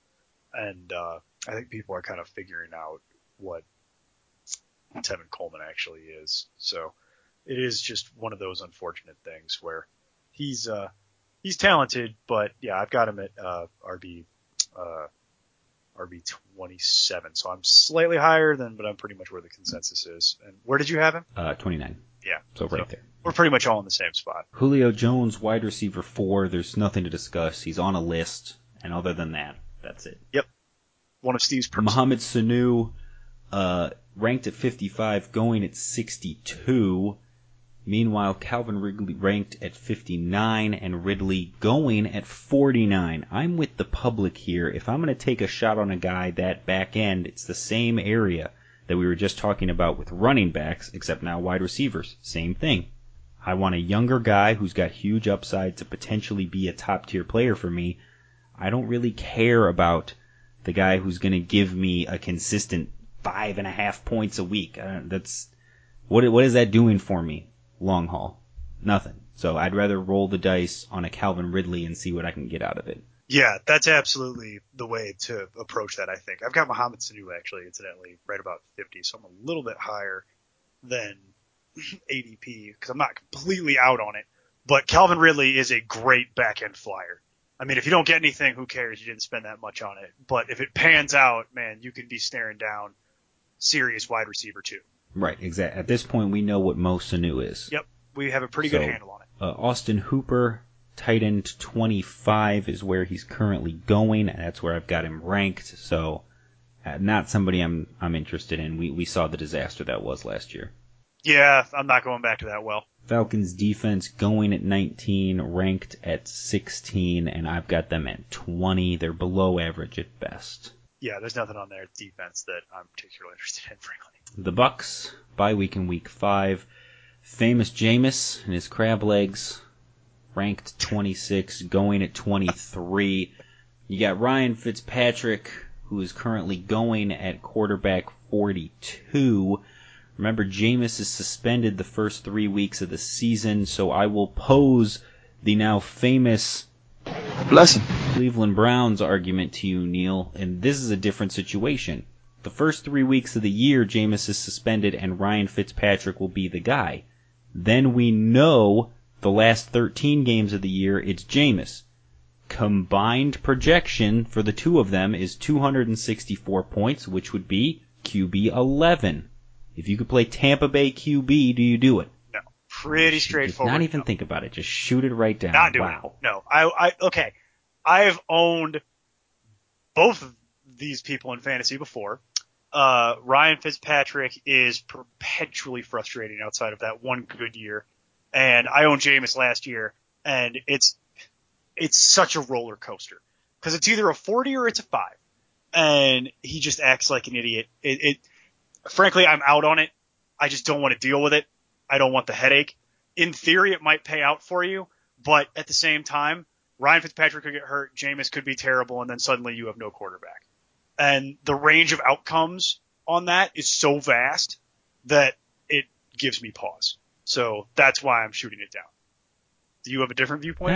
and uh, I think people are kind of figuring out what Tevin Coleman actually is. So it is just one of those unfortunate things where he's uh, he's talented, but yeah, I've got him at uh, RB uh, RB 27, so I'm slightly higher than, but I'm pretty much where the consensus is. And where did you have him? Uh, 29, Yeah, so right there. we're pretty much all in the same spot. Julio Jones, wide receiver four. There's nothing to discuss. He's on a list, and other than that, that's it. Yep. One of Steve's perks. Mohamed Sanu, uh, ranked at 55, going at 62. Meanwhile, Calvin Ridley ranked at 59 and Ridley going at 49. I'm with the public here. If I'm going to take a shot on a guy that back end, it's the same area that we were just talking about with running backs, except now wide receivers. Same thing. I want a younger guy who's got huge upside to potentially be a top tier player for me. I don't really care about the guy who's going to give me a consistent five and a half points a week. That's what what is that doing for me long haul? Nothing. So I'd rather roll the dice on a Calvin Ridley and see what I can get out of it. Yeah, that's absolutely the way to approach that, I think. I've got Mohamed Sanu actually, incidentally, right about 50, so I'm a little bit higher than ADP because I'm not completely out on it. But Calvin Ridley is a great back end flyer. I mean, if you don't get anything, who cares? You didn't spend that much on it. But if it pans out, man, you can be staring down serious wide receiver too. Right. Exactly. At this point, we know what Mo Sanu is. Yep, we have a pretty good handle on it. Uh, Austin Hooper, tight end 25 is where he's currently going. and That's where I've got him ranked. So, uh, not somebody I'm I'm interested in. We we saw the disaster that was last year. Yeah, I'm not going back to that well. Falcons defense going at 19, ranked at 16, and I've got them at 20. They're below average at best. Yeah, there's nothing on their defense that I'm particularly *laughs* interested in, frankly. The Bucks bye week in week five. Famous Jameis and his crab legs, ranked 26, going at 23. You got Ryan Fitzpatrick, who is currently going at quarterback 42. Remember, Jameis is suspended the first three weeks of the season, so I will pose the now famous Bless him. Cleveland Browns argument to you, Neil, and this is a different situation. The first three weeks of the year, Jameis is suspended, and Ryan Fitzpatrick will be the guy. Then we know the last 13 games of the year, it's Jameis. Combined projection for the two of them is 264 points, which would be QB 11. If you could play Tampa Bay QB, do you do it? No, pretty straightforward. not even no. think about it. Just shoot it right down. Not doing wow. it. No, I, I, okay. I have owned both of these people in fantasy before. Uh, Ryan Fitzpatrick is perpetually frustrating outside of that one good year. And I owned Jameis last year and it's, it's such a roller coaster. Cause it's either a 40 or it's a 5. And he just acts like an idiot. It, it, frankly, I'm out on it. I just don't want to deal with it. I don't want the headache. In theory, it might pay out for you, but at the same time, Ryan Fitzpatrick could get hurt, Jameis could be terrible, and then suddenly you have no quarterback. And the range of outcomes on that is so vast that it gives me pause. So that's why I'm shooting it down. Do you have a different viewpoint?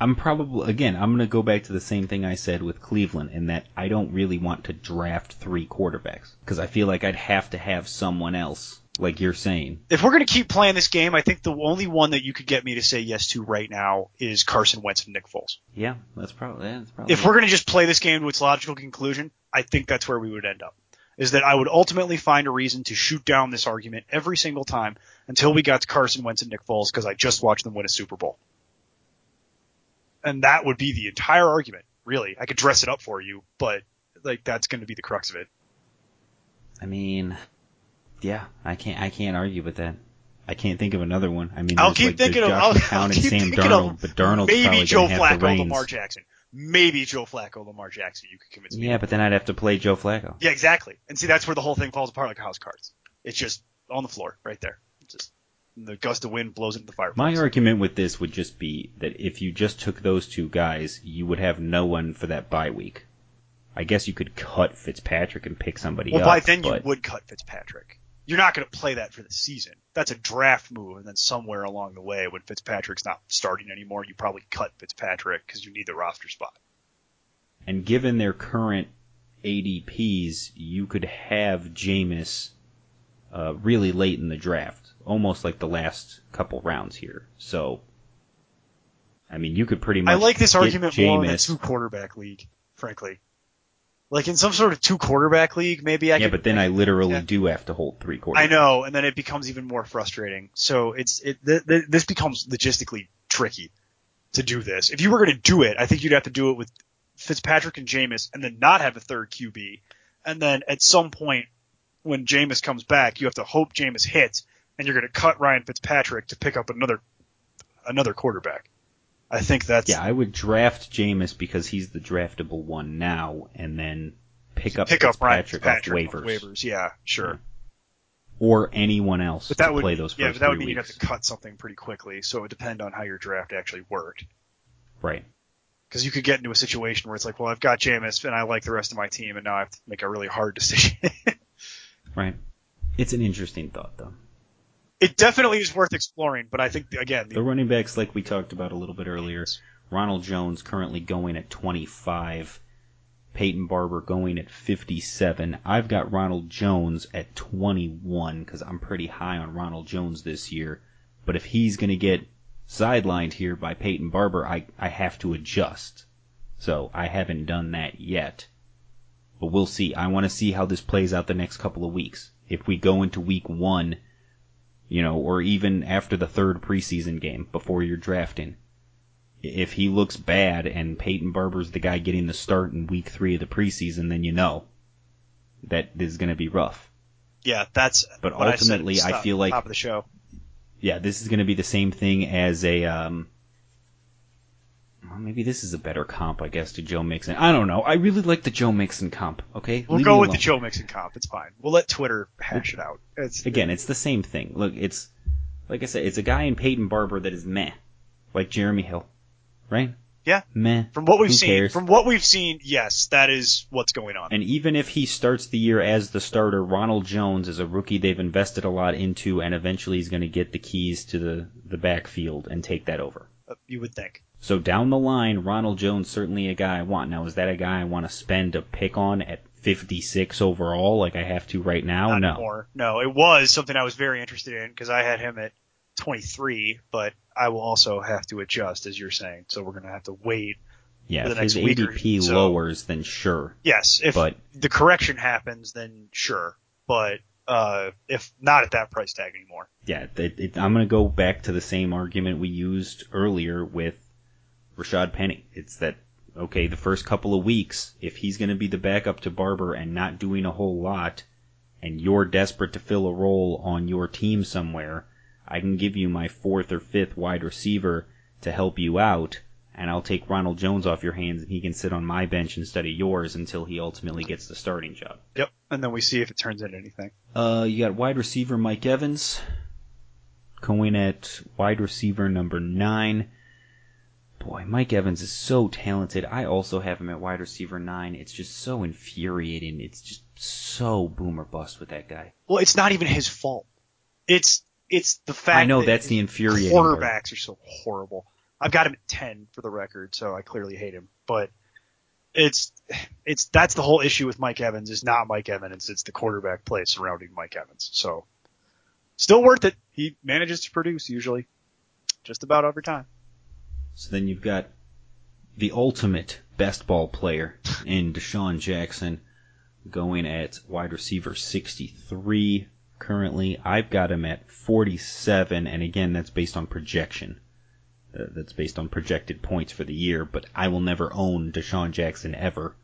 I'm probably again. I'm going to go back to the same thing I said with Cleveland, in that I don't really want to draft three quarterbacks because I feel like I'd have to have someone else, like you're saying. If we're going to keep playing this game, I think the only one that you could get me to say yes to right now is Carson Wentz and Nick Foles. Yeah, that's probably yeah, that's probably. If we're going to just play this game to its logical conclusion, I think that's where we would end up. Is that I would ultimately find a reason to shoot down this argument every single time until we got to Carson Wentz and Nick Foles because I just watched them win a Super Bowl. And that would be the entire argument, really. I could dress it up for you, but like that's going to be the crux of it. I mean, yeah, I can't. I can't argue with that. I can't think of another one. I mean, I'll keep like thinking of I'll, *laughs* I'll keep Sam thinking Darnold, of but Darnold's maybe probably Joe gonna have the Flacco. Lamar Jackson. Maybe Joe Flacco, Lamar Jackson. You could convince me. Yeah, but then I'd have to play Joe Flacco. Yeah, exactly. And see, that's where the whole thing falls apart like a house cards. It's just on the floor, right there. It's just the gust of wind blows into the fireplace. My argument with this would just be that if you just took those two guys, you would have no one for that bye week. I guess you could cut Fitzpatrick and pick somebody else. well, up. by then you would cut Fitzpatrick. You're not going to play that for the season. That's a draft move, and then somewhere along the way, when Fitzpatrick's not starting anymore, you probably cut Fitzpatrick because you need the roster spot. And given their current ADPs, you could have Jameis uh, really late in the draft, almost like the last couple rounds here. So, I mean, you could pretty much. I like this argument more in a two quarterback league, frankly. Like in some sort of two quarterback league, maybe I yeah, could. but then I literally yeah. do have to hold three quarters. I know, and then it becomes even more frustrating. So it's it th- th- this becomes logistically tricky to do this. If you were going to do it, I think you'd have to do it with Fitzpatrick and Jameis, and then not have a third QB, and then at some point when Jameis comes back, you have to hope Jameis hits, and you're going to cut Ryan Fitzpatrick to pick up another another quarterback. I think that's Yeah, I would draft Jameis because he's the draftable one now, and then pick up pick up Ryan Fitzpatrick Fitzpatrick off off waivers, waivers. Yeah, sure. or anyone else But that to would play those first yeah, but that would mean you'd have to cut something pretty quickly. So it would depend on how your draft actually worked. Right. Because you could get into a situation where it's like, well, I've got Jameis and I like the rest of my team, and now I have to make a really hard *laughs* decision. Right. It's an interesting thought, though. It definitely is worth exploring, but I think again, The the, running backs, like we talked about a little bit earlier, Ronald Jones currently going at 25, Peyton Barber going at 57. I've got Ronald Jones at 21 because I'm pretty high on Ronald Jones this year. But if he's going to get sidelined here by Peyton Barber, I, I have to adjust. So I haven't done that yet. But we'll see. I want to see how this plays out the next couple of weeks. If we go into week one, you know, or even after the third preseason game before you're drafting. If he looks bad and Peyton Barber's the guy getting the start in week three of the preseason, then you know that this is going to be rough. Yeah, that's. But what I said ultimately, I feel like- top of the show. Yeah, this is going to be the same thing as a. Um, well, maybe this is a better comp, I guess, to Joe Mixon. I don't know. I really like the Joe Mixon comp. Okay, We'll Leave go with the. Joe Mixon comp. It's fine. We'll let Twitter hash it out. It's Again, it's the same thing. Look, it's like I said, it's a guy in Peyton Barber that is meh, like Jeremy Hill, right? Yeah. Meh. from what we've Who seen. cares? From what we've seen, yes, that is what's going on. And even if he starts the year as the starter, Ronald Jones is a rookie they've invested a lot into, and eventually he's going to get the keys to the, the backfield and take that over. Uh, you would think. So down the line, Ronald Jones certainly a guy I want. Now, is that a guy I want to spend a pick on at 56 overall, like I have to right now? Not no. anymore. No, it was something I was very interested in because I had him at 23, but I will also have to adjust, as you're saying. So we're going to have to wait. Yeah, the if his next week or ADP so. lowers, then sure. Yes, if But- the correction happens, then sure. But uh, if not at that price tag anymore, Yeah, it, it, I'm going to go back to the same argument we used earlier with Rashad Penny. It's that, okay, the first couple of weeks, if he's going to be the backup to Barber and not doing a whole lot, and you're desperate to fill a role on your team somewhere, I can give you my fourth or fifth wide receiver to help you out, and I'll take Ronald Jones off your hands and he can sit on my bench instead of yours until he ultimately gets the starting job. yep. And then we see if it turns into anything. Uh, you got wide receiver Mike Evans going at wide receiver number nine. Boy, Mike Evans is so talented. I also have him at wide receiver nine. It's just so infuriating. It's just so boomer bust with that guy. Well, it's not even his fault. It's it's the fact. I know that that's the infuriating part. Quarterbacks are so horrible. I've got him at 10 for the record, so I clearly hate him. But it's it's that's the whole issue with Mike Evans is not Mike Evans. It's the quarterback play surrounding Mike Evans. So still worth it. He manages to produce usually, just about every time. So then you've got the ultimate best ball player in DeSean Jackson going at wide receiver 63 currently. I've got him at 47, and again, that's based on projection. Uh, that's based on projected points for the year, but I will never own DeSean Jackson ever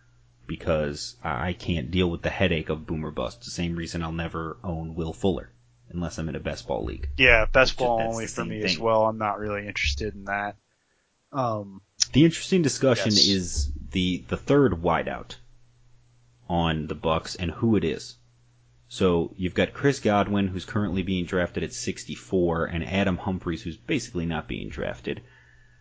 because I can't deal with the headache of boomer bust. The same reason I'll never own Will Fuller unless I'm in a best ball league. Yeah, best ball only for me as well. I'm not really interested in that. Um, The interesting discussion Yes. is the the third wideout on the Bucks and who it is. So you've got Chris Godwin, who's currently being drafted at 64, and Adam Humphries, who's basically not being drafted.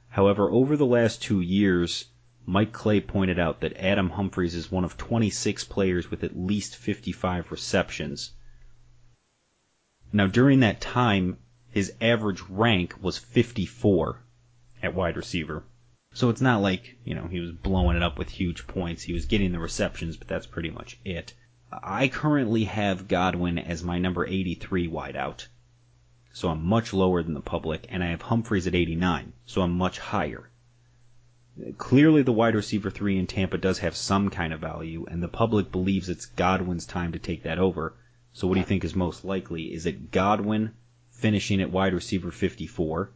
However, over the last two years, Mike Clay pointed out that Adam Humphries is one of 26 players with at least 55 receptions. Now, during that time, his average rank was 54 at wide receiver. So it's not like, you know, he was blowing it up with huge points. He was getting the receptions, but that's pretty much it. I currently have Godwin as my number 83 wideout. So I'm much lower than the public, and I have Humphries at 89, so I'm much higher. Clearly the wide receiver 3 in Tampa does have some kind of value, and the public believes it's Godwin's time to take that over. So what do you think is most likely? Is it Godwin finishing at wide receiver 54,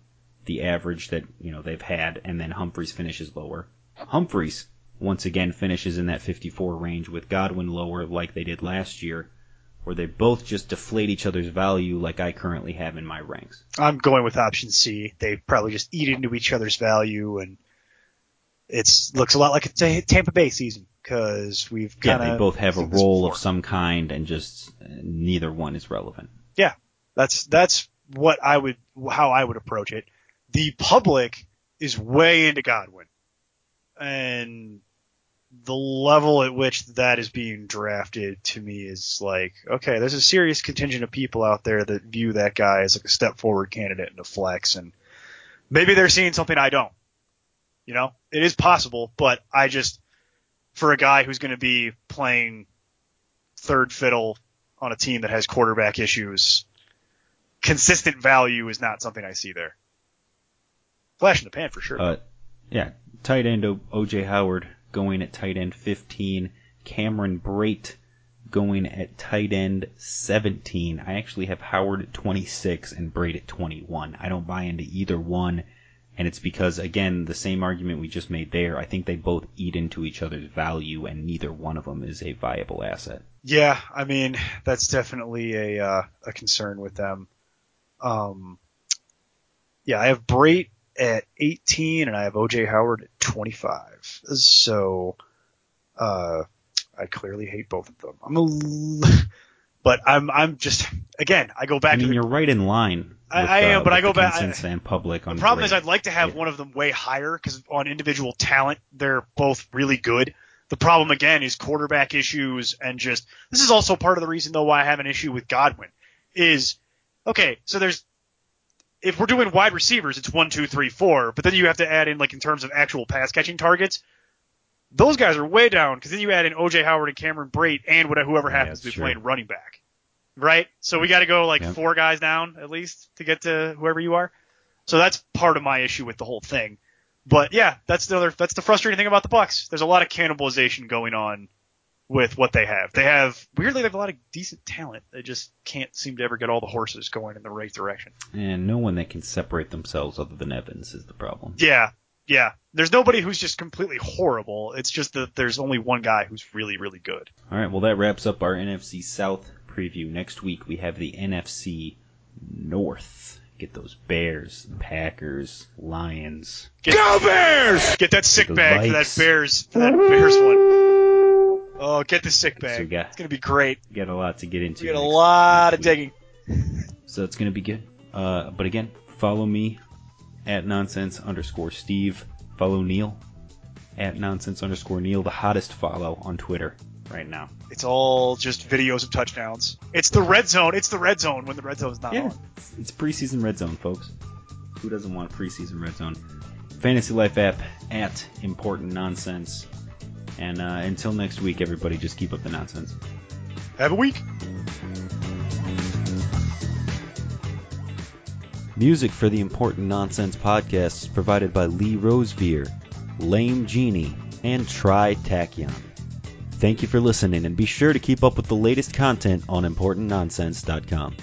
the average that you know they've had, and then Humphries finishes lower. Humphries once again finishes in that 54 range with Godwin lower, like they did last year, where they both just deflate each other's value, like I currently have in my ranks. I'm going with option C. They probably just eat into each other's value, and it's looks a lot like a Tampa Bay season because we've Yeah, kind of they both have a role of some kind, and just uh, neither one is relevant. Yeah, that's that's what I would how I would approach it. The public is way into Godwin, and the level at which that is being drafted to me is like, okay, there's a serious contingent of people out there that view that guy as like a step forward candidate and a flex, and maybe they're seeing something I don't. You know, it is possible, but I just, for a guy who's going to be playing third fiddle on a team that has quarterback issues, consistent value is not something I see there. Flash in the pan for sure. Uh, yeah, tight end o- OJ Howard going at tight end 15. Cameron Brate going at tight end 17. I actually have Howard at 26 and Brate at 21. I don't buy into either one, And it's because, again, the same argument we just made there. I think they both eat into each other's value, and neither one of them is a viable asset. Yeah, I mean that's definitely a uh, a concern with them. Um, yeah, I have Brate at 18 and I have OJ Howard at 25. So, uh, I clearly hate both of them. I'm a, l- but I'm I'm just again I go back. I mean, to the, you're right in line. I- with, I am, uh, but I go back- I- and public on The problem is I'd like to have Yeah. one of them way higher because on individual talent they're both really good. The problem again is quarterback issues and just this is also part of the reason though why I have an issue with Godwin is okay. So there's if we're doing wide receivers, it's one, two, three, four, but then you have to add in like in terms of actual pass catching targets. Those guys are way down because then you add in OJ Howard and Cameron Brate and whatever whoever Yeah, happens to be true. playing running back, right? So we got to go like Yep. four guys down at least to get to whoever you are. So that's part of my issue with the whole thing. But yeah, that's the other that's the frustrating thing about the Bucks. There's a lot of cannibalization going on with what they have. They have weirdly they have a lot of decent talent. They just can't seem to ever get all the horses going in the right direction. And no one that can separate themselves other than Evans is the problem. Yeah. Yeah. There's nobody who's just completely horrible. It's just that there's only one guy who's really, really good. All right, well that wraps up our NFC South preview. Next week we have the NFC North. Get those Bears, Packers, Lions. Get, Go Bears! Get that sick Those bag for that Bears for that Bears one. Oh, get the sick So bag. got- It's gonna be great. We got a lot to get into. We got a lot of digging. *laughs* So it's going to be good. Uh, but again, follow me at nonsense underscore Steve. Follow Neil at nonsense underscore Neil, the hottest follow on Twitter right now. It's all just videos of touchdowns. It's the red zone. It's the red zone when the red zone's not Yeah, on. it's, it's preseason red zone, folks. Who doesn't want preseason red zone? Fantasy Life app at important nonsense. And uh, until next week, everybody, just keep up the nonsense. Have a week. Music for the Important Nonsense podcast is provided by Lee Rosevear, Lame Genie, and Try Tachyon. Thank you for listening, and be sure to keep up with the latest content on ImportantNonsense.com.